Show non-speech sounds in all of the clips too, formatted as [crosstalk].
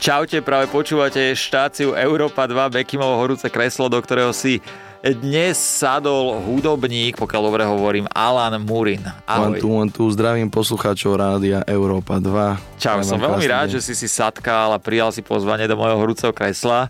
Čaute, práve počúvate štáciu Európa 2 Bekimovo horúce kreslo, do ktorého si dnes sadol hudobník, pokiaľ dobre hovorím, Alan Murin. Ahoj. One, two, one, two. Zdravím poslucháčov rádia Európa 2. Čau, som veľmi rád, že si si sadkal a prijal si pozvanie do mojho horúceho kresla.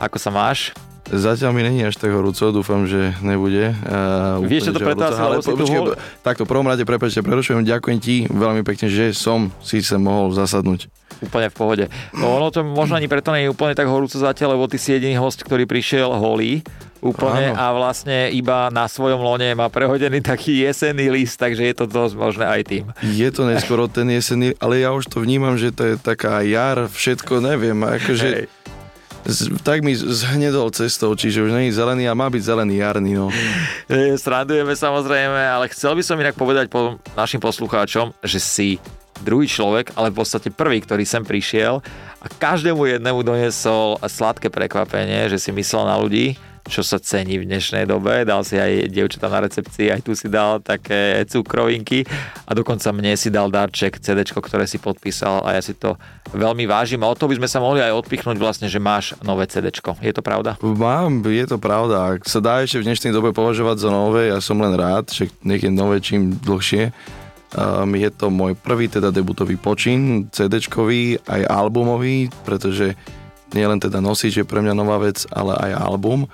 Ako sa máš? Zatiaľ mi není až tak horúco, dúfam, že nebude. Uh, Vieš, čo to preto asi, ale po, počkej, hol... Takto, prvom rade, prepáčte, prerušujem, ďakujem ti veľmi pekne, že som si sa mohol zasadnúť. Úplne v pohode. No ono to možno ani preto nie je úplne tak horúco zatiaľ, lebo ty si jediný host, ktorý prišiel holý úplne Áno. a vlastne iba na svojom lone má prehodený taký jesenný list, takže je to dosť možné aj tým. Je to neskoro ten jesenný, ale ja už to vnímam, že to je taká jar, všetko neviem, akože... Hej tak mi zhnedol cestou, čiže už není zelený a má byť zelený jarný. No. [laughs] Srandujeme samozrejme, ale chcel by som inak povedať po našim poslucháčom, že si druhý človek, ale v podstate prvý, ktorý sem prišiel a každému jednému doniesol sladké prekvapenie, že si myslel na ľudí, čo sa cení v dnešnej dobe. Dal si aj dievčatá na recepcii, aj tu si dal také cukrovinky a dokonca mne si dal darček, CD, ktoré si podpísal a ja si to veľmi vážim a o to by sme sa mohli aj odpichnúť vlastne, že máš nové CD. Je to pravda? Mám, je to pravda. Ak sa dá ešte v dnešnej dobe považovať za nové, ja som len rád, že nech je nové čím dlhšie. Um, je to môj prvý teda debutový počin, cd aj albumový, pretože nie len teda nosič je pre mňa nová vec, ale aj album.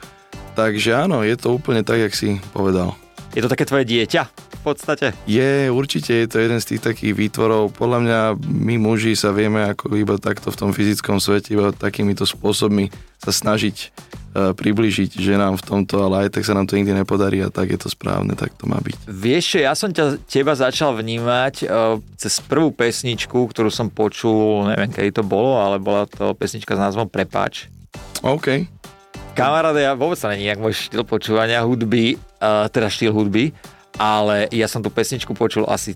Takže áno, je to úplne tak, jak si povedal. Je to také tvoje dieťa podstate? Je, určite je to jeden z tých takých výtvorov. Podľa mňa my muži sa vieme ako iba takto v tom fyzickom svete, iba takýmito spôsobmi sa snažiť uh, približiť ženám v tomto, ale aj tak sa nám to nikdy nepodarí a tak je to správne, tak to má byť. Vieš ja som ťa, teba začal vnímať uh, cez prvú pesničku, ktorú som počul, neviem, kedy to bolo, ale bola to pesnička s názvom Prepáč. OK. Kamaráde, ja vôbec sa není môj štýl počúvania hudby, uh, teda štýl hudby, ale ja som tú pesničku počul asi,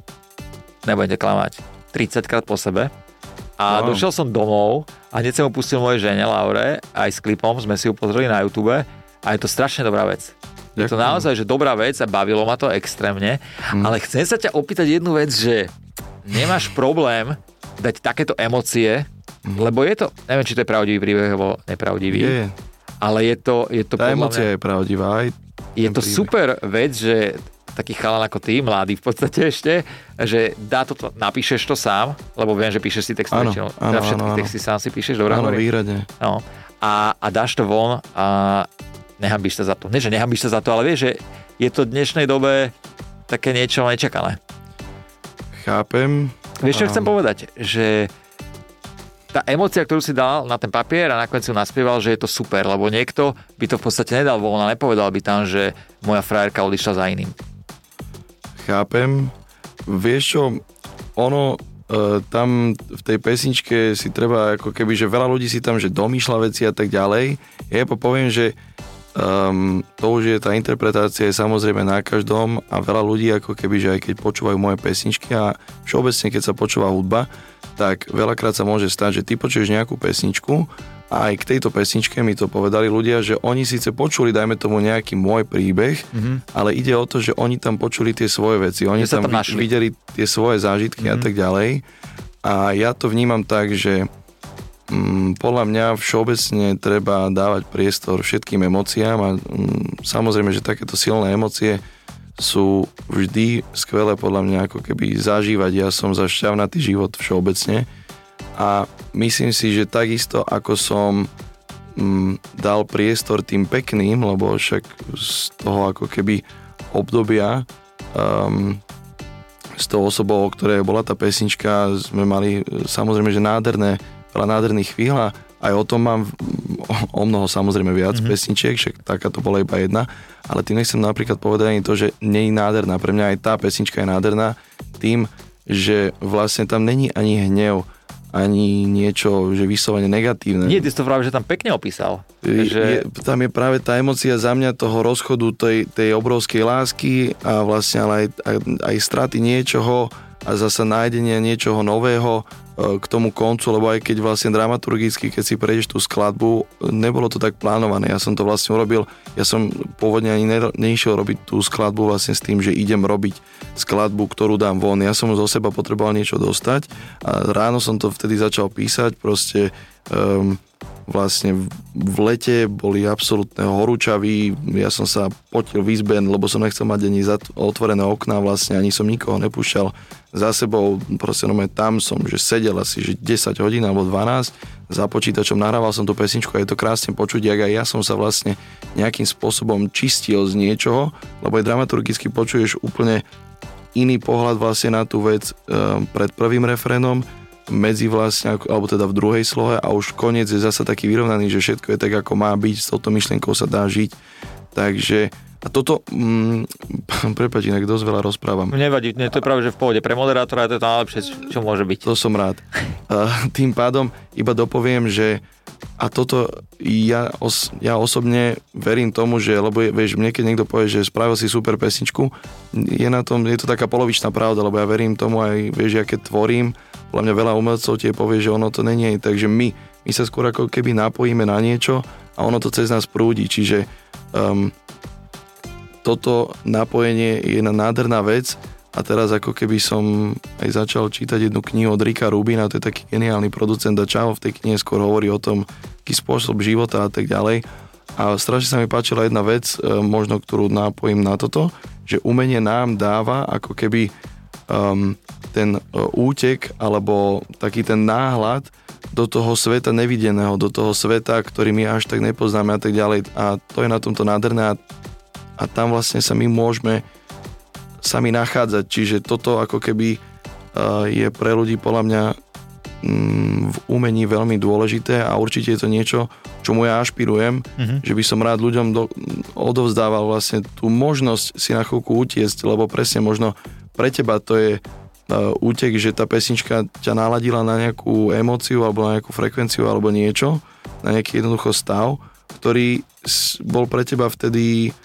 nebudete klamať, 30 krát po sebe. A wow. došiel som domov a hneď som mu pustil moje žene Laure, aj s klipom, sme si ju pozreli na YouTube a je to strašne dobrá vec. Je to naozaj, že dobrá vec a bavilo ma to extrémne, hmm. ale chcem sa ťa opýtať jednu vec, že nemáš problém dať takéto emócie, hmm. lebo je to, neviem, či to je pravdivý príbeh, alebo nepravdivý. Je ale je to... Je to Tá emocia mňa, je pravdivá. Aj je to príbeh. super vec, že taký chalan ako ty, mladý v podstate ešte, že dá to, napíšeš to sám, lebo viem, že píšeš si text áno, väčšinou, áno, teda všetky áno, texty sám si píšeš, dobrá Áno, výhradne. No, a, a dáš to von a nehambíš sa za to. Nie, že nehambíš sa za to, ale vieš, že je to v dnešnej dobe také niečo nečakané. Chápem. Vieš, čo a... chcem povedať? Že tá emocia, ktorú si dal na ten papier a nakoniec si naspieval, že je to super, lebo niekto by to v podstate nedal voľno, nepovedal by tam, že moja frajerka odišla za iným. Chápem. Vieš čo, ono e, tam v tej pesničke si treba ako keby, že veľa ľudí si tam, že domýšľa veci a tak ďalej. Ja poviem, že um, to už je tá interpretácia je samozrejme na každom a veľa ľudí ako keby, že aj keď počúvajú moje pesničky a všeobecne keď sa počúva hudba, tak veľakrát sa môže stať, že ty počuješ nejakú pesničku a aj k tejto pesničke mi to povedali ľudia, že oni síce počuli, dajme tomu nejaký môj príbeh, mm-hmm. ale ide o to, že oni tam počuli tie svoje veci, oni tam, tam videli tie svoje zážitky mm-hmm. a mhm. tak ďalej. A ja to vnímam tak, že podľa mňa všeobecne treba dávať priestor všetkým emóciám a mm, samozrejme, že takéto silné emócie sú vždy skvelé podľa mňa ako keby zažívať. Ja som za šťavnatý život všeobecne a myslím si, že takisto ako som mm, dal priestor tým pekným, lebo však z toho ako keby obdobia um, s tou osobou, o ktorej bola tá pesnička, sme mali samozrejme, že nádherné, veľa nádherných chvíľ a aj o tom mám o mnoho samozrejme viac mm-hmm. pesničiek, však taká to bola iba jedna, ale tým nechcem napríklad povedať ani to, že nie je nádherná. Pre mňa aj tá pesnička je nádherná tým, že vlastne tam není ani hnev, ani niečo, že vyslovene negatívne. Nie, ty si to práve, že tam pekne opísal. Je, že... je, tam je práve tá emocia za mňa toho rozchodu tej, tej obrovskej lásky a vlastne ale aj, aj, aj straty niečoho, a zasa nájdenie niečoho nového k tomu koncu, lebo aj keď vlastne dramaturgicky, keď si prejdeš tú skladbu, nebolo to tak plánované. Ja som to vlastne urobil, ja som pôvodne ani neišiel robiť tú skladbu vlastne s tým, že idem robiť skladbu, ktorú dám von. Ja som zo seba potreboval niečo dostať a ráno som to vtedy začal písať, proste um, vlastne v lete boli absolútne horúčaví, ja som sa potil v izbe, lebo som nechcel mať ani otvorené okná vlastne, ani som nikoho nepúšťal za sebou, proste no tam som, že sedel asi že 10 hodín alebo 12 za počítačom, nahrával som tú pesničku a je to krásne počuť, jak aj ja som sa vlastne nejakým spôsobom čistil z niečoho, lebo aj dramaturgicky počuješ úplne iný pohľad vlastne na tú vec um, pred prvým refrénom, medzi vlastne, alebo teda v druhej slohe a už koniec je zase taký vyrovnaný, že všetko je tak, ako má byť, s touto myšlienkou sa dá žiť. Takže a toto, mm, [laughs] prepáč, inak dosť veľa rozprávam. Nevadí, nie, to je práve, že v pohode. Pre moderátora je to najlepšie, čo môže byť. To som rád. [laughs] tým pádom iba dopoviem, že a toto ja, os, ja osobne verím tomu, že, lebo je, vieš, mne keď niekto povie, že spravil si super pesničku, je na tom, je to taká polovičná pravda, lebo ja verím tomu aj, vieš, ja keď tvorím, podľa mňa veľa umelcov tie povie, že ono to není, takže my, my sa skôr ako keby napojíme na niečo a ono to cez nás prúdi, čiže um, toto napojenie je na nádherná vec a teraz ako keby som aj začal čítať jednu knihu od Rika Rubina, to je taký geniálny producent a Čavo v tej knihe skôr hovorí o tom, aký spôsob života a tak ďalej. A strašne sa mi páčila jedna vec, e, možno ktorú nápojím na toto, že umenie nám dáva ako keby um, ten e, útek alebo taký ten náhľad do toho sveta nevideného, do toho sveta, ktorý my až tak nepoznáme a tak ďalej. A to je na tomto nádherné a, a tam vlastne sa my môžeme sami nachádzať. Čiže toto ako keby uh, je pre ľudí podľa mňa um, v umení veľmi dôležité a určite je to niečo, čomu ja ašpirujem, uh-huh. že by som rád ľuďom do, odovzdával vlastne tú možnosť si na chvíľku utiesť, lebo presne možno pre teba to je útek, že tá pesnička ťa naladila na nejakú emóciu alebo na nejakú frekvenciu alebo niečo, na nejaký jednoducho stav, ktorý bol pre teba vtedy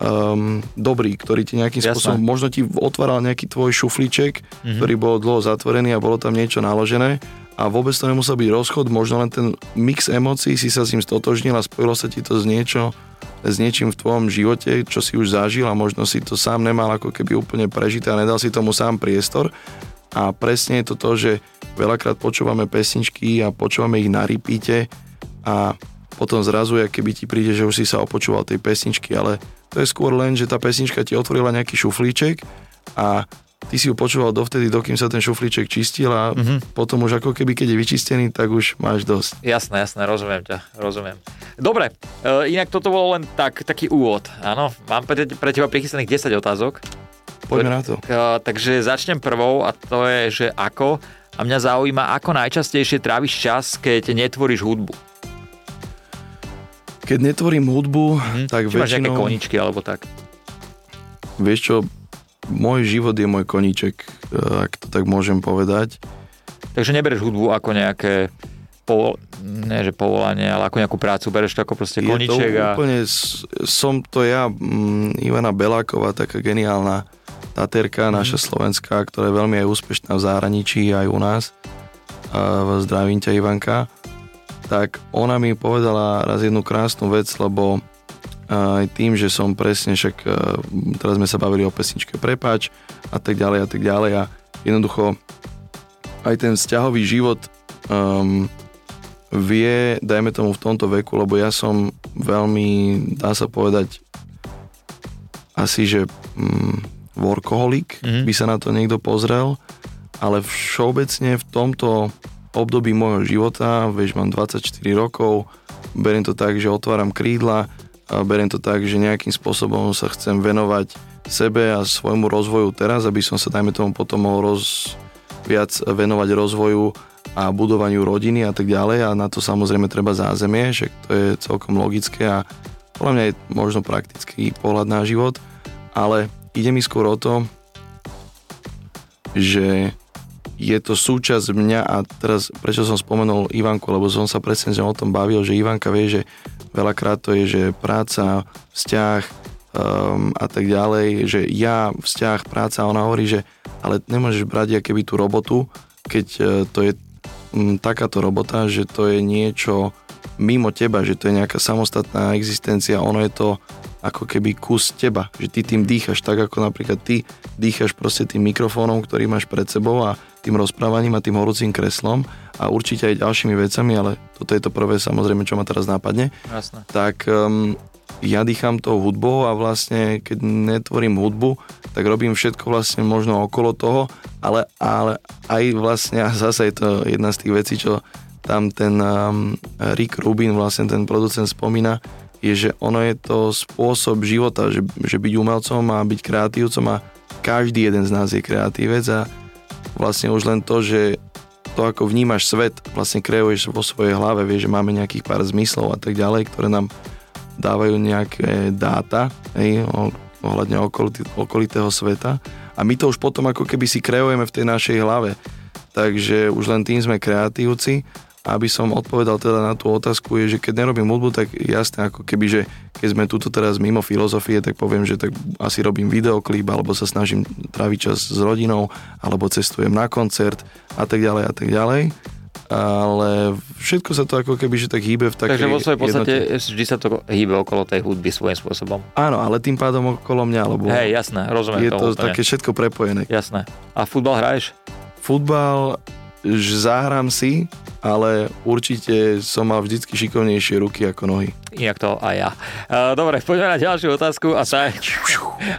um, dobrý, ktorý ti nejakým Jasné. spôsobom, možno ti otváral nejaký tvoj šuflíček, mm-hmm. ktorý bol dlho zatvorený a bolo tam niečo naložené a vôbec to nemusel byť rozchod, možno len ten mix emócií si sa s ním stotožnil a spojilo sa ti to z niečo, s niečím v tvojom živote, čo si už zažil a možno si to sám nemal ako keby úplne prežité a nedal si tomu sám priestor. A presne je to to, že veľakrát počúvame pesničky a počúvame ich na repeate a potom zrazu, keby ti príde, že už si sa opočúval tej pesničky, ale to je skôr len, že tá pesnička ti otvorila nejaký šuflíček a ty si ju počúval dovtedy, dokým sa ten šuflíček čistil a mm-hmm. potom už ako keby, keď je vyčistený, tak už máš dosť. Jasné, jasné, rozumiem ťa, rozumiem. Dobre, e, inak toto bolo len tak, taký úvod, áno. Mám pre, pre teba prichystaných 10 otázok. Poďme na to. E, takže začnem prvou a to je, že ako, a mňa zaujíma, ako najčastejšie tráviš čas, keď netvoríš hudbu. Keď netvorím hudbu, mm-hmm. tak Či väčšinou... máš koničky alebo tak? Vieš čo, môj život je môj koníček, e, ak to tak môžem povedať. Takže nebereš hudbu ako nejaké po, nie že povolanie, ale ako nejakú prácu, bereš to ako proste koníček. Je to a... úplne, som to ja, mm, Ivana Beláková, taká geniálna taterka, mm. naša slovenská, ktorá je veľmi aj úspešná v zahraničí, aj u nás. A zdravím ťa, Ivanka. Tak ona mi povedala raz jednu krásnu vec, lebo aj tým, že som presne však, e, teraz sme sa bavili o pesničke Prepač a tak ďalej a tak ďalej a jednoducho aj ten vzťahový život um, vie, dajme tomu v tomto veku, lebo ja som veľmi, dá sa povedať, asi, že um, workoholik, mm-hmm. by sa na to niekto pozrel, ale všeobecne v tomto období môjho života, vieš, mám 24 rokov, beriem to tak, že otváram krídla, a beriem to tak, že nejakým spôsobom sa chcem venovať sebe a svojmu rozvoju teraz, aby som sa dajme tomu potom mohol roz, viac venovať rozvoju a budovaniu rodiny a tak ďalej. A na to samozrejme treba zázemie, že to je celkom logické a podľa mňa je možno praktický pohľad na život, ale ide mi skôr o to, že je to súčasť mňa a teraz prečo som spomenul Ivanku, lebo som sa presne o tom bavil, že Ivanka vie, že Veľakrát to je, že práca, vzťah, um, a tak ďalej, že ja, vzťah, práca, ona hovorí, že ale nemôžeš brať keby tú robotu, keď uh, to je um, takáto robota, že to je niečo mimo teba, že to je nejaká samostatná existencia, ono je to ako keby kus teba, že ty tým dýchaš, tak ako napríklad ty dýchaš proste tým mikrofónom, ktorý máš pred sebou a tým rozprávaním a tým horúcim kreslom a určite aj ďalšími vecami, ale toto je to prvé samozrejme, čo ma teraz nápadne. Jasné. Tak um, ja dýcham tou hudbou a vlastne keď netvorím hudbu, tak robím všetko vlastne možno okolo toho, ale, ale aj vlastne a zase je to jedna z tých vecí, čo tam ten um, Rick Rubin, vlastne ten producent spomína, je, že ono je to spôsob života, že, že byť umelcom a byť kreatívcom a každý jeden z nás je kreatívec a vlastne už len to, že to, ako vnímaš svet, vlastne kreuješ vo svojej hlave, vieš, že máme nejakých pár zmyslov a tak ďalej, ktoré nám dávajú nejaké dáta hej, ohľadne okolitý, okolitého sveta a my to už potom ako keby si kreujeme v tej našej hlave. Takže už len tým sme kreatívci aby som odpovedal teda na tú otázku, je, že keď nerobím hudbu, tak jasne, ako keby, že keď sme tuto teraz mimo filozofie, tak poviem, že tak asi robím videoklip, alebo sa snažím tráviť čas s rodinou, alebo cestujem na koncert a tak ďalej a tak ďalej ale všetko sa to ako keby, že tak hýbe v takej Takže vo svojej podstate jednote. vždy sa to hýbe okolo tej hudby svojím spôsobom. Áno, ale tým pádom okolo mňa, lebo Hej, jasné, rozumiem je to úplne. také všetko prepojené. Jasné. A futbal hraješ? Futbal že zahrám si, ale určite som mal vždycky šikovnejšie ruky ako nohy. Inak to aj ja. Uh, dobre, poďme na ďalšiu otázku a tá, je,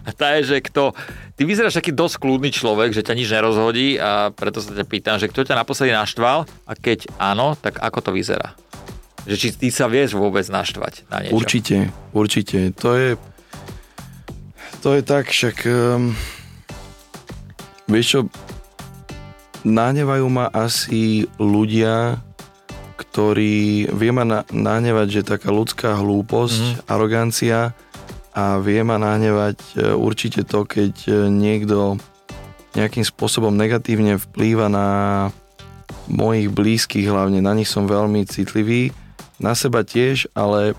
a tá je, že kto... Ty vyzeráš taký dosť kľudný človek, že ťa nič nerozhodí a preto sa ťa pýtam, že kto ťa naposledy naštval a keď áno, tak ako to vyzerá? Že či ty sa vieš vôbec naštvať na niečo? Určite, určite. To je... To je tak, však... Um, vieš čo, nahnevajú ma asi ľudia, ktorí vie ma na, nahnevať, že taká ľudská hlúposť, mm-hmm. arogancia a vie ma nahnevať e, určite to, keď e, niekto nejakým spôsobom negatívne vplýva na mojich blízkych, hlavne na nich som veľmi citlivý, na seba tiež, ale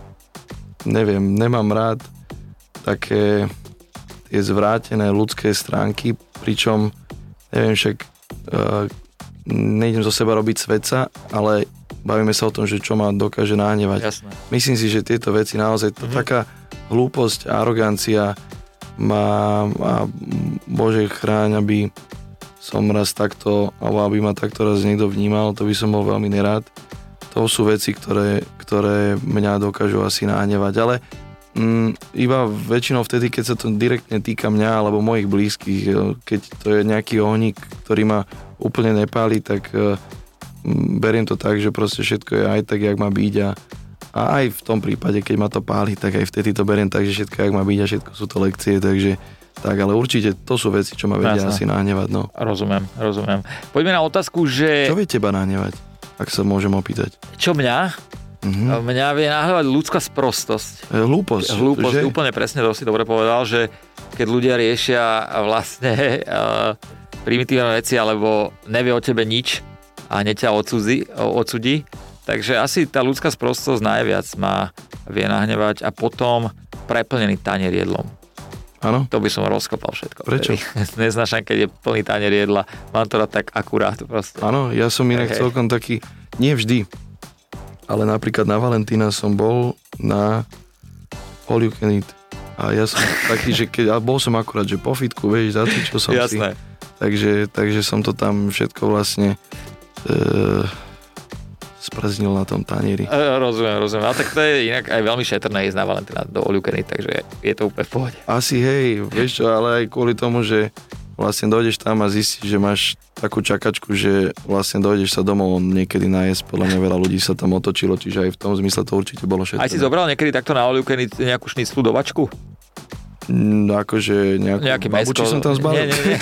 neviem, nemám rád také tie zvrátené ľudské stránky, pričom neviem však uh, nejdem zo seba robiť svedca, ale bavíme sa o tom, že čo ma dokáže nahnevať. Jasné. Myslím si, že tieto veci naozaj, to, mm-hmm. taká hlúposť arogancia má, má Bože chráň, aby som raz takto, alebo aby ma takto raz niekto vnímal, to by som bol veľmi nerád. To sú veci, ktoré, ktoré mňa dokážu asi nahnevať, ale mm, iba väčšinou vtedy, keď sa to direktne týka mňa alebo mojich blízkych, keď to je nejaký ohník, ktorý ma úplne nepáli, tak mm, beriem to tak, že proste všetko je aj tak, jak má byť a, a aj v tom prípade, keď ma to páli, tak aj vtedy to beriem tak, že všetko, jak má byť a všetko sú to lekcie, takže tak, ale určite to sú veci, čo ma vedia Jasné. asi nahnevať, no. Rozumiem, rozumiem. Poďme na otázku, že... Čo vie teba nahnevať, ak sa môžem opýtať? Čo mňa? Mhm. Mňa vie nahnevať ľudská sprostosť. E, Hlúposť. Hlúposť, že? úplne presne, to si dobre povedal, že keď ľudia riešia vlastne uh, primitívne veci, alebo nevie o tebe nič a hneď ťa odsudí, takže asi tá ľudská sprostosť najviac ma vie nahnevať a potom preplnený tanier jedlom. Áno? To by som rozkopal všetko. Prečo? [laughs] Neznášam, keď je plný tanier jedla. Mám to rád tak akurát proste. Áno, ja som inak Hej. celkom taký, nie vždy, ale napríklad na Valentína som bol na All You Can Eat. A ja som taký, že keď, a bol som akurát, že po fitku, vieš, zacvičil som si. Jasné. Takže, takže som to tam všetko vlastne e, sprznil na tom tanieri. E, Rozumiem, rozumiem. Ale tak to je inak aj veľmi šetrné ísť na Valentína do Oliukeny, takže je to úplne v pohode. Asi hej, vieš čo, ale aj kvôli tomu, že vlastne dojdeš tam a zistíš, že máš takú čakačku, že vlastne dojdeš sa domov niekedy najesť, podľa mňa veľa ľudí sa tam otočilo, čiže aj v tom zmysle to určite bolo všetko. Aj si zobral niekedy takto na Oliukeny nejakú šniclu do vačku? Mm, akože nejakú Nejaké babuči mesko? som tam zbalil. Nie, nie, nie.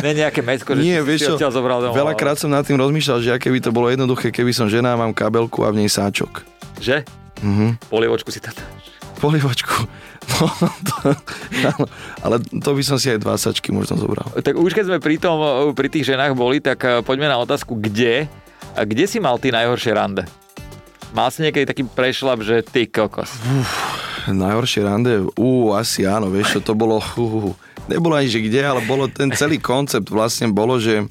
[laughs] nie nejaké mesko, že Nie, vieš čo, zobral domov. Veľakrát som nad tým rozmýšľal, že aké by to bolo jednoduché, keby som žena, mám kabelku a v nej sáčok. Že? Mhm. Polievočku si tam dáš. Polivočku. [laughs] No, to, áno, ale to by som si aj dva sačky možno zobral. Tak už keď sme pri, tom, pri tých ženách boli, tak eh, poďme na otázku, kde? A kde si mal ty najhoršie rande? Mal si niekedy taký prešlap, že ty kokos? Najhoršie rande, ú, asi áno, vieš čo, to bolo, uh, nebolo ani že kde, ale bolo ten celý koncept vlastne bolo, že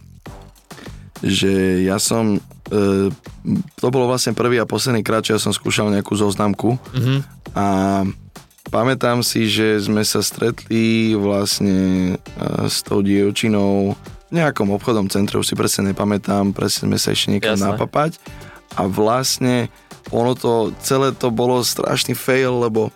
že ja som, e, to bolo vlastne prvý a posledný krát, čo ja som skúšal nejakú zoznamku. Mhm. a pamätám si, že sme sa stretli vlastne e, s tou dievčinou v nejakom obchodnom centre, už si presne nepamätám, presne sme sa ešte niekam napapať. A vlastne ono to, celé to bolo strašný fail, lebo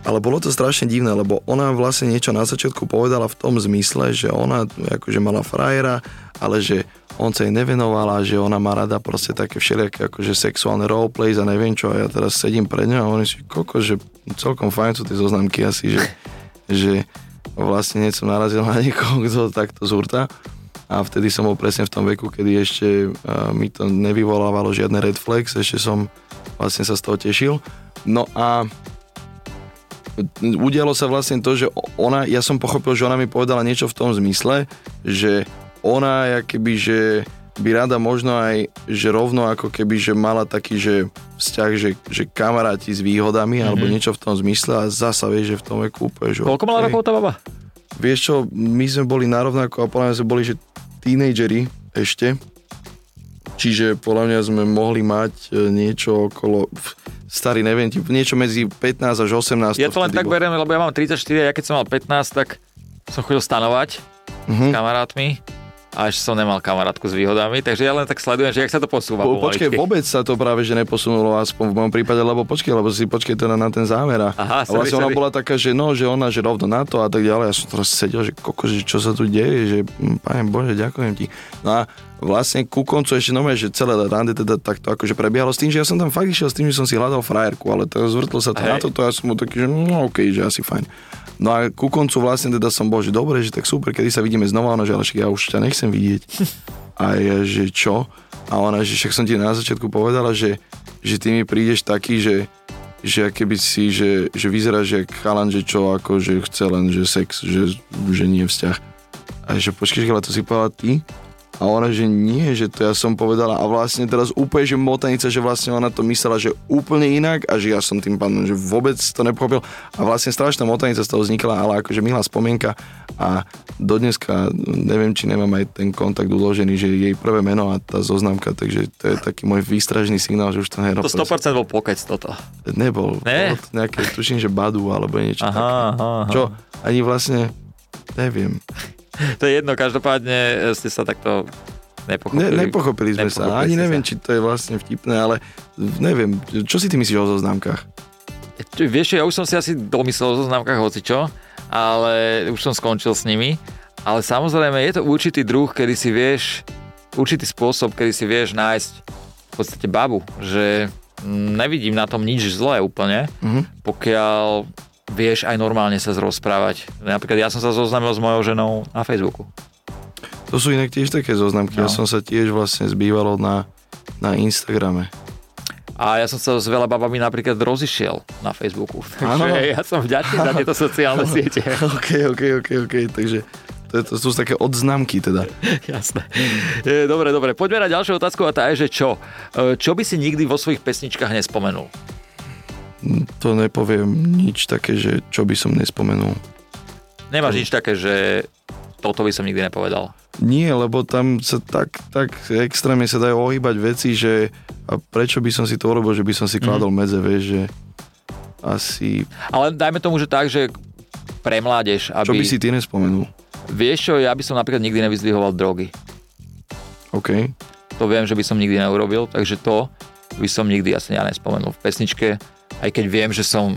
ale bolo to strašne divné, lebo ona vlastne niečo na začiatku povedala v tom zmysle, že ona akože mala frajera, ale že on sa jej nevenovala, že ona má rada proste také všelijaké akože sexuálne roleplays a neviem čo a ja teraz sedím pred ňou a oni si koko, že celkom fajn sú tie zoznamky asi, že, že vlastne nie som narazil na niekoho, kto takto zúrta a vtedy som bol presne v tom veku, kedy ešte uh, mi to nevyvolávalo žiadne red flags, ešte som vlastne sa z toho tešil. No a udialo sa vlastne to, že ona, ja som pochopil, že ona mi povedala niečo v tom zmysle, že ona, ja keby, že by rada možno aj, že rovno ako keby, že mala taký, že vzťah, že, že kamaráti s výhodami, mm-hmm. alebo niečo v tom zmysle a zasa vieš, že v tom veku úplne, že Koľko mala rokov tá baba? Vieš čo, my sme boli narovnako a podľa mňa sme boli, že tínejžeri ešte. Čiže podľa mňa sme mohli mať e, niečo okolo, starý neviem, niečo medzi 15 až 18. Ja to len tak beriem, lebo ja mám 34 a ja keď som mal 15, tak som chodil stanovať s Mhm. kamarátmi a ešte som nemal kamarátku s výhodami, takže ja len tak sledujem, že jak sa to posúva Po, počkej, vôbec sa to práve že neposunulo, aspoň v mojom prípade, lebo počkej, lebo si počkej teda na ten zámer. Aha, a vlastne ona bola taká, že no, že ona, že rovno na to a tak ďalej. Ja som teraz sedel, že koko, že čo sa tu deje, že hm, pane Bože, ďakujem ti. No a vlastne ku koncu ešte nové, že celé rande teda takto akože prebiehalo s tým, že ja som tam fakt išiel s tým, že som si hľadal frajerku, ale to zvrtlo sa to Hej. na toto ja som bol taký, že no okej, že asi fajn. No a ku koncu vlastne teda som bol, že dobre, že tak super, kedy sa vidíme znova, ona, že ale ja už ťa nechcem vidieť. A ja, že čo? A ona, že však som ti na začiatku povedala, že, že ty mi prídeš taký, že, že keby si, že, že vyzeráš jak chalan, že čo, ako, že chce len, že sex, že, že nie vzťah. A že počkej, ale to si povedala ty? A ona, že nie, že to ja som povedala a vlastne teraz úplne, že motanica, že vlastne ona to myslela, že úplne inak a že ja som tým pánom, že vôbec to nepochopil a vlastne strašná motanica z toho vznikla, ale akože milá spomienka a dodneska neviem, či nemám aj ten kontakt uložený, že jej prvé meno a tá zoznamka, takže to je taký môj výstražný signál, že už to nerobím. To 100% bol pokec toto. Nebol. Ne? Nejaké, tuším, že Badu alebo niečo Aha, také. aha, aha. Čo ani vlastne neviem. To je jedno, každopádne ste sa takto Ne, nepochopili. nepochopili sme sa. Nepochopili Ani ste neviem, sa. či to je vlastne vtipné, ale neviem. Čo si ty myslíš o zoznamkách? Čo, Vieš, ja už som si asi domyslel o zoznamkách hocičo, ale už som skončil s nimi. Ale samozrejme, je to určitý druh, kedy si vieš, určitý spôsob, kedy si vieš nájsť v podstate babu, že mm, nevidím na tom nič zlé úplne, Mhm. pokiaľ vieš aj normálne sa zrozprávať. Napríklad ja som sa zoznámil s mojou ženou na Facebooku. To sú inak tiež také zoznamky. Ja No. som sa tiež vlastne zbýval na, na Instagrame. A ja som sa s veľa babami napríklad rozišiel na Facebooku. [laughs] Takže ja som vďačný za tieto sociálne [laughs] siete. OK, OK, OK, OK. Takže to, je, to sú také odznámky teda. [laughs] Jasné. E, Dobre, dobre. Poďme na ďalšiu otázku a tá je, že čo? E, Čo by si nikdy vo svojich pesničkách nespomenul? To nepoviem nič také, že čo by som nespomenul. Nemáš nič také, že toto by som nikdy nepovedal. Nie, lebo tam sa tak, tak extrémne sa dajú ohýbať veci, že a prečo by som si to urobil, že by som si kladol medze, vieš, že asi... Ale dajme tomu, že tak, že pre mládež, aby... Čo by si ty nespomenul? Vieš čo, ja by som napríklad nikdy nevyzdvihoval drogy. OK. To viem, že by som nikdy neurobil, takže to by som nikdy asi ja nespomenul v pesničke, aj keď viem, že som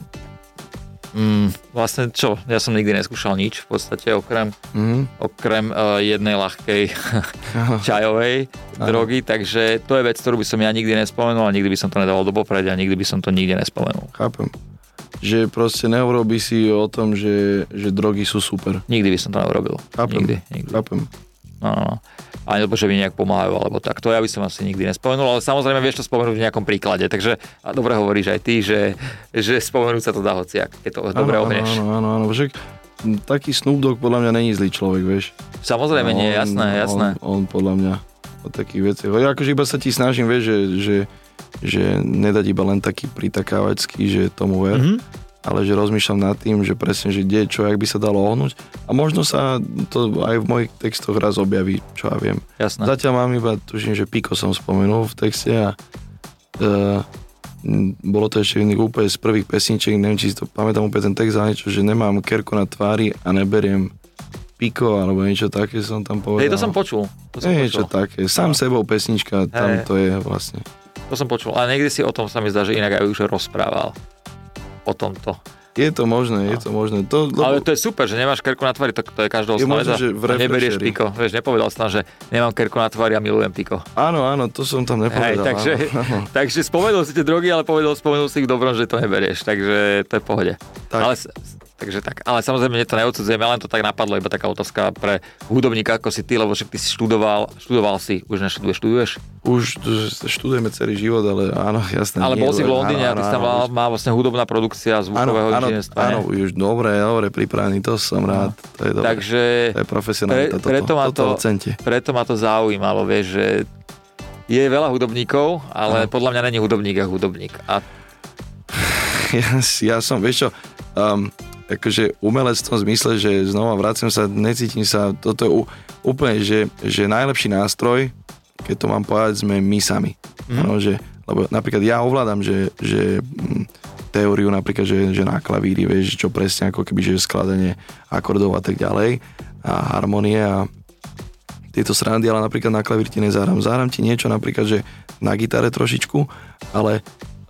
Mm, vlastne čo, ja som nikdy neskúšal nič v podstate okrem, Mhm. okrem uh, jednej ľahkej [laughs] čajovej drogy, takže to je vec, ktorú by som ja nikdy nespomenul a nikdy by som to nedával do popredia a nikdy by som to nikde nespomenul. Chápem. Že proste neurobi si o tom, že, že drogy sú super. Nikdy by som to neurobil. Chápem. Nikdy, nikdy. Chápem. No, no, no. Ani lebo, že mi nejak pomáhajú, alebo tak. To ja by som asi nikdy nespomenul, ale samozrejme vieš to spomenúť v nejakom príklade. Takže a dobre hovoríš aj ty, že, že spomenúť sa to dá hociak, keď to dobre áno, ohneš. áno, áno, áno. Však taký Snoop Dogg podľa mňa není zlý človek, vieš. Samozrejme nie, On- jasné, jasné. On, on podľa mňa o takých veciach. Ja akože iba sa ti snažím, vieš, že, že, že nedať iba len taký pritakávačský, že tomu ver. Mhm. Ale že rozmýšľam nad tým, že presne, že kde, čo, jak by sa dalo ohnúť a možno sa to aj v mojich textoch raz objaví, čo ja viem. Jasné. Zatiaľ mám iba, tuším, že Piko som spomenul v texte a uh, bolo to ešte iných úplne z prvých pesničiek, neviem, či si to pamätám úplne ten text, ale niečo, že nemám kerku na tvári a neberiem piko, alebo niečo také som tam povedal. Hej, to som počul. To som niečo počul. také, sám No. sebou pesnička, tam Hej. to je vlastne. To som počul. A niekde si o tom sa mi zdá, že inak aj už rozprával. O tomto. Je to možné, je to možné. To, lebo, Ale to je super, že nemáš kerku na tvári, to, to je každého Je že v A neberieš piko. Vieš, nepovedal som, že nemám kerku na tvári a milujem piko. Áno, áno, to som tam Hej, nepovedal. takže, áno, [laughs] áno. takže spomenul si tie drogy, ale povedal, spomenul si ich dobrom, že to neberieš, takže to je v pohode. Tak. Ale, takže tak, ale samozrejme, mne to neodsudzujem, ja len to tak napadlo, iba taká otázka pre hudobníka, ako si ty, lebo však ty si študoval, študoval si, už neštuduješ, študuješ? Už študujeme celý život, ale áno, jasné. ale nie, bol si v Londýne a áno, ty si tam áno, mal, už- má vlastne hudobná produkcia Áno, zvukového áno, áno, ne? už dobre, dobre pripravený, to som rád. To je dobre. Takže to je profesionálne. pre- toto, preto ma toto to- ocente. preto ma to zaujímalo, vieš, že je veľa hudobníkov, ale Áno. podľa mňa není hudobník a hudobník. A [laughs] Ja, ja som, vieš čo, um, akože umelec v tom zmysle, že znova vracem sa, necítim sa, toto je úplne, že, že najlepší nástroj, keď to mám povedať, sme my sami. Mhm. Ano, že, lebo napríklad ja ovládam, že, že mm, teóriu napríklad, že, že na klavíri, vieš, čo presne ako keby, že skladanie akordov a tak ďalej a harmonie a tieto srandy, ale napríklad na klavír ti nezahrám. Zahrám ti niečo napríklad, že na gitare trošičku, ale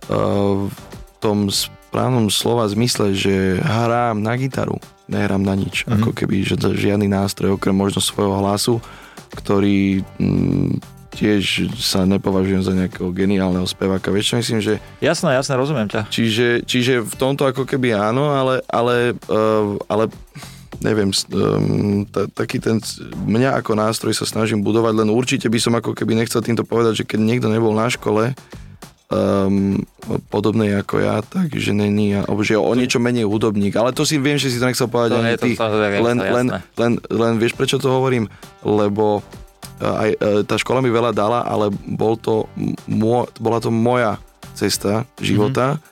uh, v tom správnom slova zmysle, že hrám na gitaru, nehrám na nič. Mhm. Mm-hmm. Ako keby, že žiadny nástroj, okrem možno svojho hlasu, ktorý mm, tiež sa nepovažujem za nejakého geniálneho speváka. Vieš čo myslím, že jasné, jasné, rozumiem ťa. Čiže, čiže v tomto ako keby áno, ale, ale, uh, ale neviem, um, ta, taký ten, mňa ako nástroj sa snažím budovať, len určite by som ako keby nechcel týmto povedať, že keď niekto nebol na škole, um, podobnej ako ja, takže není, že o niečo menej hudobník, ale to si viem, že si to nechcel povedať To ani to ty, len, to je len, jasné. len, len vieš prečo to hovorím, lebo aj, uh, tá škola mi veľa dala, ale bol to, mô, bola to moja cesta života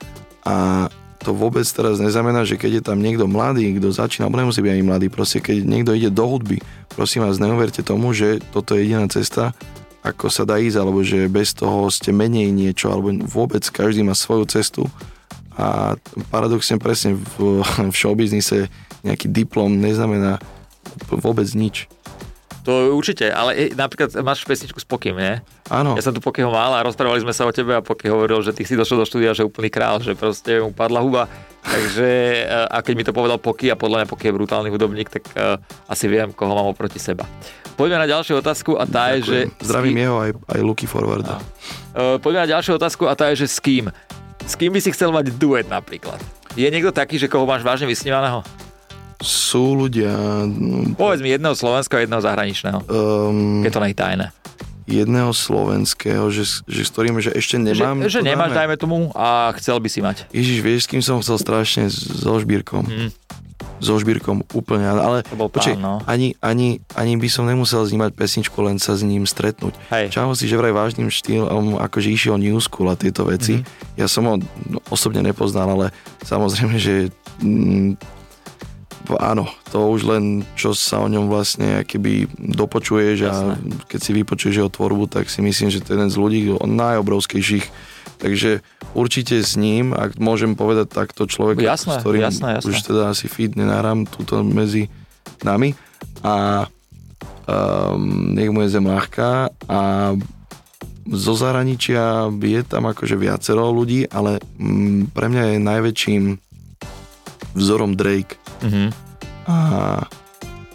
a to vôbec teraz neznamená, že keď je tam niekto mladý, kto začína, alebo nemusí byť ani mladý, proste keď niekto ide do hudby, prosím vás, neuverte tomu, že toto je jediná cesta, ako sa dá ísť, alebo že bez toho ste menej niečo, alebo vôbec každý má svoju cestu a paradoxne presne v, [laughs] v showbiznise nejaký diplom neznamená vôbec nič. To určite, ale napríklad máš pesničku s Pokým, nie? Áno, Ja som tu Pokyho mal a rozprávali sme sa o tebe a Poky hovoril, že ty si došiel do štúdia, že úplný král, že proste mu padla huba. Takže, e, a keď mi to povedal Poky a podľa mňa Poky je brutálny hudobník, tak uh, asi viem, koho mám oproti seba. Poďme na ďalšiu otázku a tá je, že... Ďakujem. Zdravím kým- jeho aj, aj Luky Forwarda. Uh, poďme na ďalšiu otázku a tá je, že s kým? S kým by si chcel mať duet napríklad? Je niekto taký, že koho máš vážne vysnívaného? Sú ľudia, mm, Povedz mi jedného slovenského jedného zahraničného. um, Je to nejtajné. jedného slovenského, že, že s ktorým že ešte nemám. že, že nemáš, dáme. dajme tomu, a chcel by si mať. Ježiš, vieš, s kým som chcel strašne? So Žbírkom. Mm. So Žbírkom, úplne. Ale To bol pán, počkej, no. ani, ani, ani by som nemusel s ním mať pesničku, len sa s ním stretnúť. Hej. Čavo si, že vraj vážnym štýlom, akože išiel New School a tieto veci. Mm-hmm. Ja som ho no, osobne nepoznal, ale samozrejme, že mm, áno, to už len, čo sa o ňom vlastne keby dopočuješ a keď si vypočuješ jeho tvorbu, tak si myslím, že to je jeden z ľudí najobrovskejších. Takže určite s ním, ak môžem povedať takto človeka, Jasné, s ktorým jasné, jasné. už teda asi fit nenahrám túto medzi nami a um, nech mu je zem ľahká a zo zahraničia je tam akože viacero ľudí, ale mm, pre mňa je najväčším vzorom Drake. Mhm. A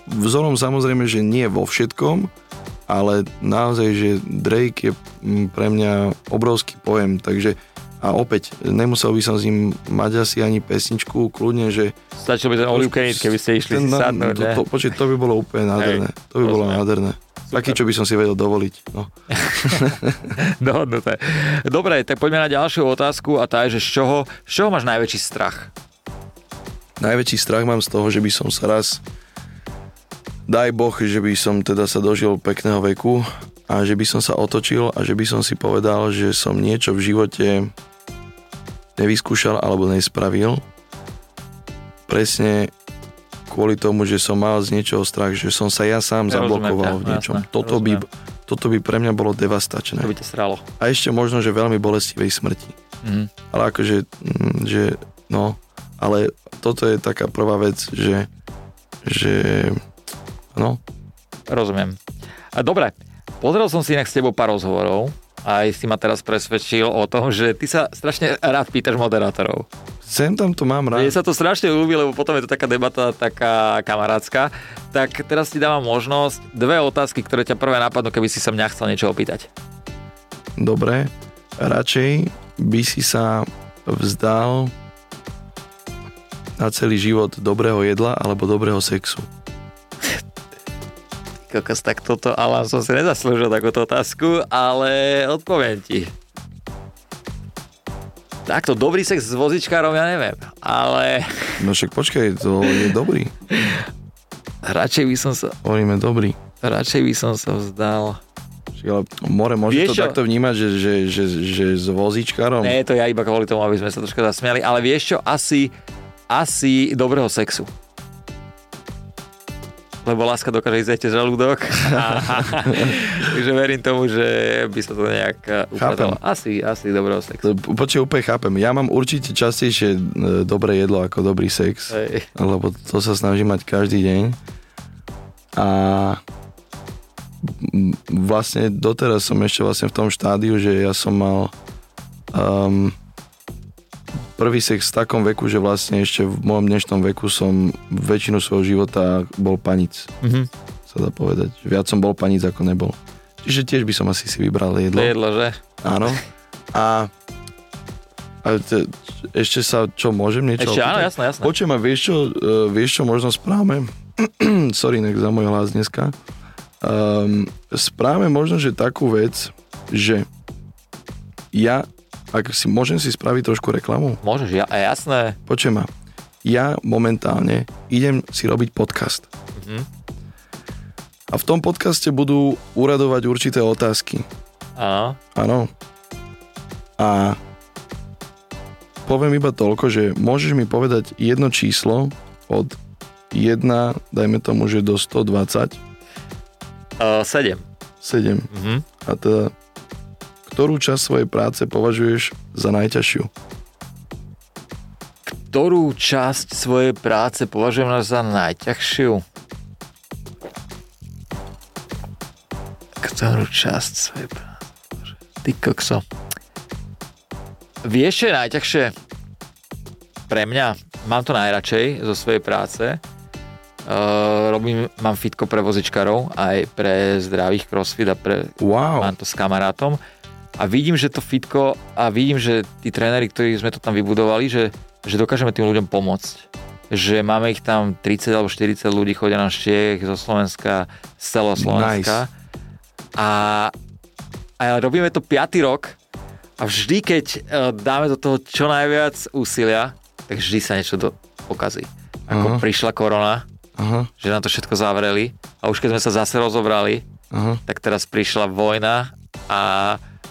vzorom samozrejme, že nie vo všetkom, ale naozaj, že Drake je mm, pre mňa obrovský pojem, takže a opäť, nemusel by som s ním mať asi ani pesničku, kľudne, že... Stačil by ten All You Can Eat, keby ste išli si na- sadnúť, to, to, počuť, to by bolo úplne nádherné. To by bolo nádherné. Taký, čo by som si vedel dovoliť. No. [laughs] Dohodnuté. Dobre, tak poďme na ďalšiu otázku a tá je, že z čoho, z čoho máš najväčší strach? Najväčší strach mám z toho, že by som sa raz daj Boh, že by som teda sa dožil pekného veku a že by som sa otočil a že by som si povedal, že som niečo v živote nevyskúšal alebo nespravil presne kvôli tomu, že som mal z niečoho strach, že som sa ja sám rozumiem zablokoval v niečom. jasné, toto, by, toto by pre mňa bolo devastačné. To by ťa sralo. A ešte možno, že veľmi bolestivej smrti. Mhm. Ale akože, mm, že, no, ale toto je taká prvá vec, že, že, no, Rozumiem. A Dobre, pozrel som si inak s tebou pár rozhovorov a aj si ma teraz presvedčil o tom, že ty sa strašne rád pýtaš moderátorov. sem tam to mám rád. Mne sa to strašne ľúbi, lebo potom je to taká debata, taká kamarátska. Tak teraz ti dávam možnosť dve otázky, ktoré ťa prvé napadnú, keby si sa mňa chcel niečo opýtať. Dobre, radšej by si sa vzdal na celý život dobrého jedla alebo dobrého sexu. Kokos, tak toto, ale som si nezaslúžil takúto otázku, ale odpoviem ti. Takto, dobrý sex s vozičkárom, ja neviem, ale No však počkaj, to je dobrý. radšej by som sa, Hovoríme dobrý. radšej by som sa vzdal. Ale more, môže Vieš to čo? takto vnímať, že, že, že, že s vozíčkarom? Nie, to ja iba kvôli tomu, aby sme sa troška zasmiali, ale vieš čo, asi, asi dobrého sexu. Lebo láska dokáže ísť aj žalúdok. [laughs] Takže verím tomu, že by sa to nejak eh, ukázalo. Asi, asi dobrého sexu. To- Počkaj, úplne chápem. Ja mám určite častejšie e, dobré jedlo ako dobrý sex, Hej. lebo to sa snažím mať každý deň. A vlastne doteraz som ešte vlastne v tom štádiu, že ja som mal um, prvý sex v takom veku, že vlastne ešte v mojom dnešnom veku som väčšinu svojho života bol panic, Mhm. sa dá povedať. Viac som bol panic ako nebol. Čiže tiež by som asi si vybral jedlo. Jedlo, že? Áno. A, a te, ešte sa, čo môžem niečo Ešte áno, opýtať? jasné, jasné. Počujem, a vieš čo, uh, vieš čo možno správame? [clears throat] Sorry, nek za môj hlas dneska. Um, správame možno, že takú vec, že ja, ak si môžem si spraviť trošku reklamu, Môžeš, ja, jasné. počujem ma, ja momentálne idem si robiť podcast. Mhm. A v tom podcaste budú uradovať určité otázky. Áno. Áno. A poviem iba toľko, že môžeš mi povedať jedno číslo od 1, dajme tomu, že do 127. Uh, 7. Mhm. A teda, ktorú časť svojej práce považuješ za najťažšiu? Ktorú časť svojej práce považujem za najťažšiu? Ktorú časť svojej práce? Ty kokso. Vieš, čo je najťažšie? Pre mňa, mám to najradšej zo svojej práce. Uh, robím, mám fitko pre vozičkarov, aj pre zdravých crossfit a pre, Wow. mám to s kamarátom a vidím, že to fitko a vidím, že tí tréneri, ktorí sme to tam vybudovali, že, že dokážeme tým ľuďom pomôcť. Že máme ich tam 30 alebo 40 ľudí, chodia nám z Čiech, zo Slovenska, z celého Slovenska. A, a robíme to 5. rok a vždy, keď eh, dáme do toho čo najviac úsilia, tak vždy sa niečo do, pokazí. Ako Aha. prišla korona, Aha, že nám to všetko zavreli a už keď sme sa zase rozobrali, aha. tak teraz prišla vojna a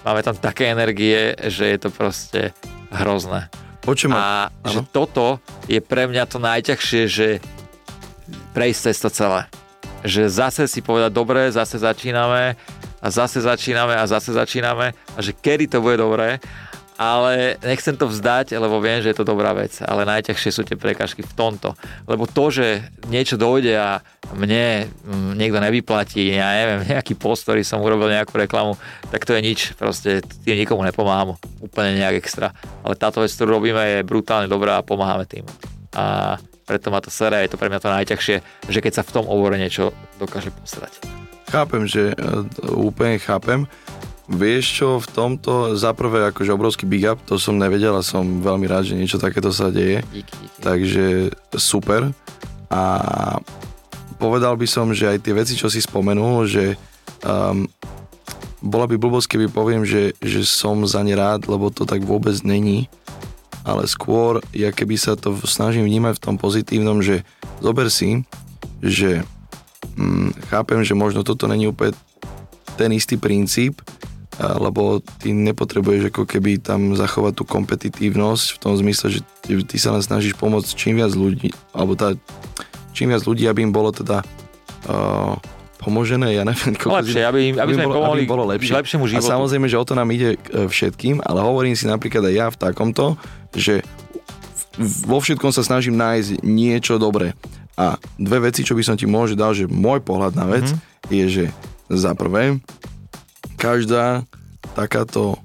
máme tam také energie, že je to proste hrozné. Počujem A že áno. toto je pre mňa to najťažšie, že prejsť cez to celé. Že zase si povedať, dobre, zase začíname a zase začíname a zase začíname a že kedy to bude dobré, ale nechcem to vzdať, lebo viem, že je to dobrá vec, ale najťažšie sú tie prekažky v tomto. Lebo to, že niečo dojde a mne mm, niekto nevyplatí, ja neviem, [laughs] nejaký post, ktorý som urobil nejakú reklamu, tak to je nič, proste tým nikomu nepomáham úplne nejak extra. Ale táto vec, ktorú robíme, je brutálne dobrá a pomáhame tým. A preto ma to sere, je to pre mňa to najťažšie, že keď sa v tom obore niečo dokáže posrať. chápem, že e, úplne chápem. Vieš čo, v tomto za prvé akože obrovský big up, to som nevedel a som veľmi rád, že niečo takéto sa deje. Díky, díky. takže super. A povedal by som, že aj tie veci, čo si spomenul, že um, bola by blbosť, keby poviem, že, že som za ne rád, lebo to tak vôbec není. Ale skôr, ja keby sa to snažím vnímať v tom pozitívnom, že zober si, že mm, chápem, že možno toto není úplne ten istý princíp, lebo ty nepotrebuješ ako keby tam zachovať tú kompetitívnosť v tom zmysle, že ty, ty sa snažíš pomôcť čím viac ľudí, alebo tá, čím viac ľudí, aby im bolo teda uh, pomožené, ja neviem. Lepšie, aby, aby, aby sme bolo, pomohli aby bolo lepšie. lepšiemu životu. A samozrejme, že o to nám ide e, všetkým, ale hovorím si napríklad aj ja v takomto, že vo všetkom sa snažím nájsť niečo dobré. A dve veci, čo by som ti môže dal, že môj pohľad na vec mm-hmm. je, že za prvé, každá takáto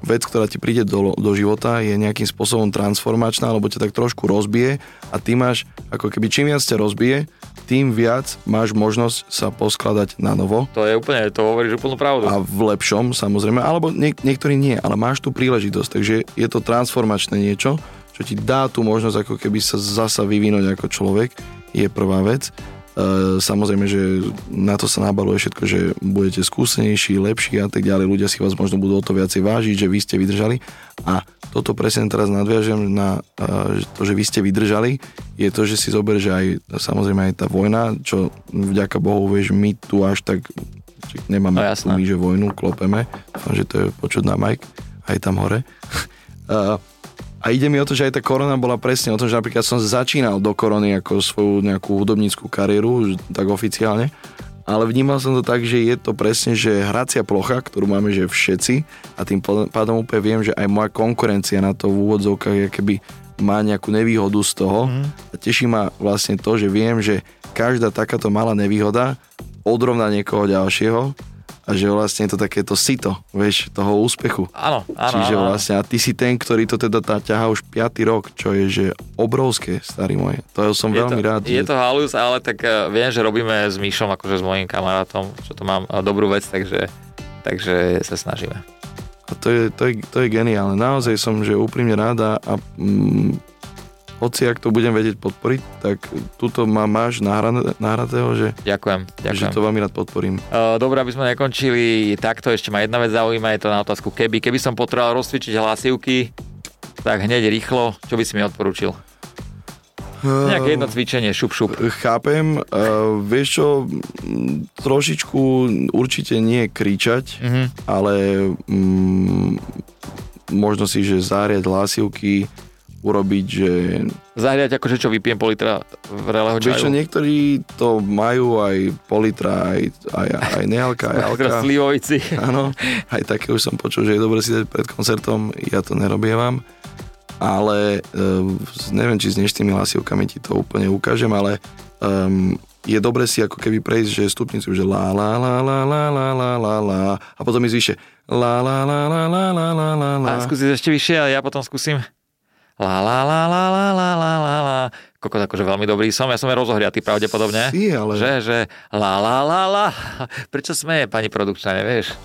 vec, ktorá ti príde do, do života, je nejakým spôsobom transformačná, alebo ťa tak trošku rozbije a ty máš, ako keby čím viac ťa rozbije, tým viac máš možnosť sa poskladať na novo. To je úplne, to hovoríš úplnú pravdu. A v lepšom, samozrejme, alebo niek- niektorí nie, ale máš tu príležitosť, takže je to transformačné niečo, čo ti dá tú možnosť ako keby sa zasa vyvinúť ako človek, je prvá vec. E, samozrejme, že na to sa nabaluje všetko, že budete skúsenejší, lepší a tak ďalej. Ľudia si vás možno budú o to viacej vážiť, že vy ste vydržali. A toto presne teraz nadviažem na e, to, že vy ste vydržali, je to, že si zober, že aj samozrejme aj tá vojna, čo vďaka Bohu, vieš, my tu až tak nemáme no, my, že vojnu, klopeme. Že to je počuť na Mike, aj tam hore. [laughs] A ide mi o to, že aj tá korona bola presne o tom, že napríklad som začínal do korony ako svoju nejakú hudobníckú kariéru, tak oficiálne, ale vnímal som to tak, že je to presne, že hracia plocha, ktorú máme, že všetci. A tým pádom úplne viem, že aj moja konkurencia na to v úvodzovkách je keby má nejakú nevýhodu z toho. Mm. a teší ma vlastne to, že viem, že každá takáto malá nevýhoda odrovná niekoho ďalšieho a že vlastne je to takéto sito, vieš, toho úspechu. Áno, áno. Čiže áno. vlastne, a ty si ten, ktorý to teda tá ťaha už 5. rok, čo je, že obrovské, starý môj. To som je veľmi to, rád. Je že... to halus, ale tak uh, viem, že robíme s Míšom, akože s mojím kamarátom, čo to mám uh, dobrú vec, takže, takže sa snažíme. A to je, to, je, to je geniálne. Naozaj som, že úprimne ráda a mm, hoci ak to budem vedieť podporiť, tak túto ma máš nahratého, že, ďakujem, ďakujem. že to veľmi rád podporím. Uh, dobre, aby sme nekončili takto, ešte ma jedna vec zaujíma, je to na otázku keby. Keby som potreboval rozcvičiť hlasivky, tak hneď rýchlo, čo by si mi odporúčil? Nejaké jedno cvičenie, šup, šup. Chápem. Uh, vieš čo, trošičku určite nie kričať, mm-hmm. ale mm, možno si, že záriať hlasivky, urobiť, že... Zahriať akože čo vypijem pol litra vrelého čaju? Vieš čo, niektorí to majú aj pol litra, aj, aj, aj nealka, aj alka. Slivovici. Áno, aj také už som počul, že je dobre si dať pred koncertom, ja to nerobievam. Ale um, neviem, či s dnešnými hlasivkami ti to úplne ukážem, ale um, je dobre si ako keby prejsť, že stupnicu, že la la la la la la la la la a potom ísť vyššie la la la la la la la la la. A skúsiť ešte vyššie a ja potom skúsim la la la la la la la la la Kokos, akože veľmi dobrý som, ja som je rozohriatý pravdepodobne. Si, ale... Že, že la la la la. Prečo smeje pani produkčná, nevieš?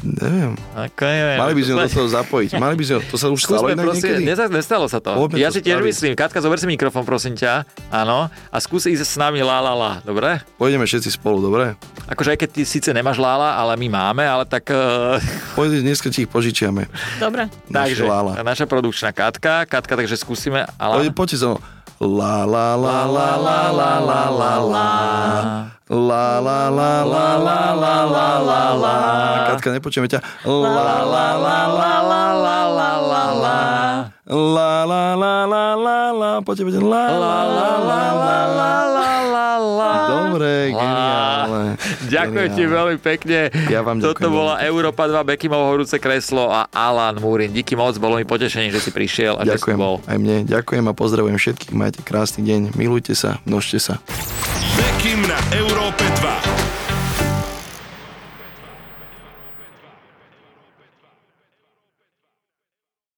Neviem. Ako neviem. Mali by sme do toho zapojiť. Mali by sme, to sa už stalo inak prosím, niekedy? Neza, nestalo sa to. Poďme ja to si tiež myslím. Katka, zober si mikrofón, prosím ťa. Áno. A skús ísť s nami la la la. Dobre? Pôjdeme všetci spolu, dobre? Akože aj keď ty síce nemáš lála, ale my máme, ale tak... [laughs] Uh, Pôjde, dneska ti ich požičiame. Dobre. takže, Naše lála. naša produkčná Katka. Katka, takže skúsime. Ale... Poďte, poďte so mnou. La la la la la la la la la La la la la la la la la la Katka, nepočujeme ťa. La la la la la la la la la La la la la la la Poďte, poďte. La la la la la la la la la Dobre, geniálne. Ďakujem ti veľmi pekne. Ja vám Toto ďakujem bola veľmi pekne. Európa 2, Bekimovo horúce kreslo a Alan Múrin. Díky moc, bolo mi potešenie, že si prišiel a že si Ďakujem bol. aj mne. Ďakujem a pozdravujem všetkých. Majte krásny deň. Milujte sa, množte sa. Bekim na Európe 2.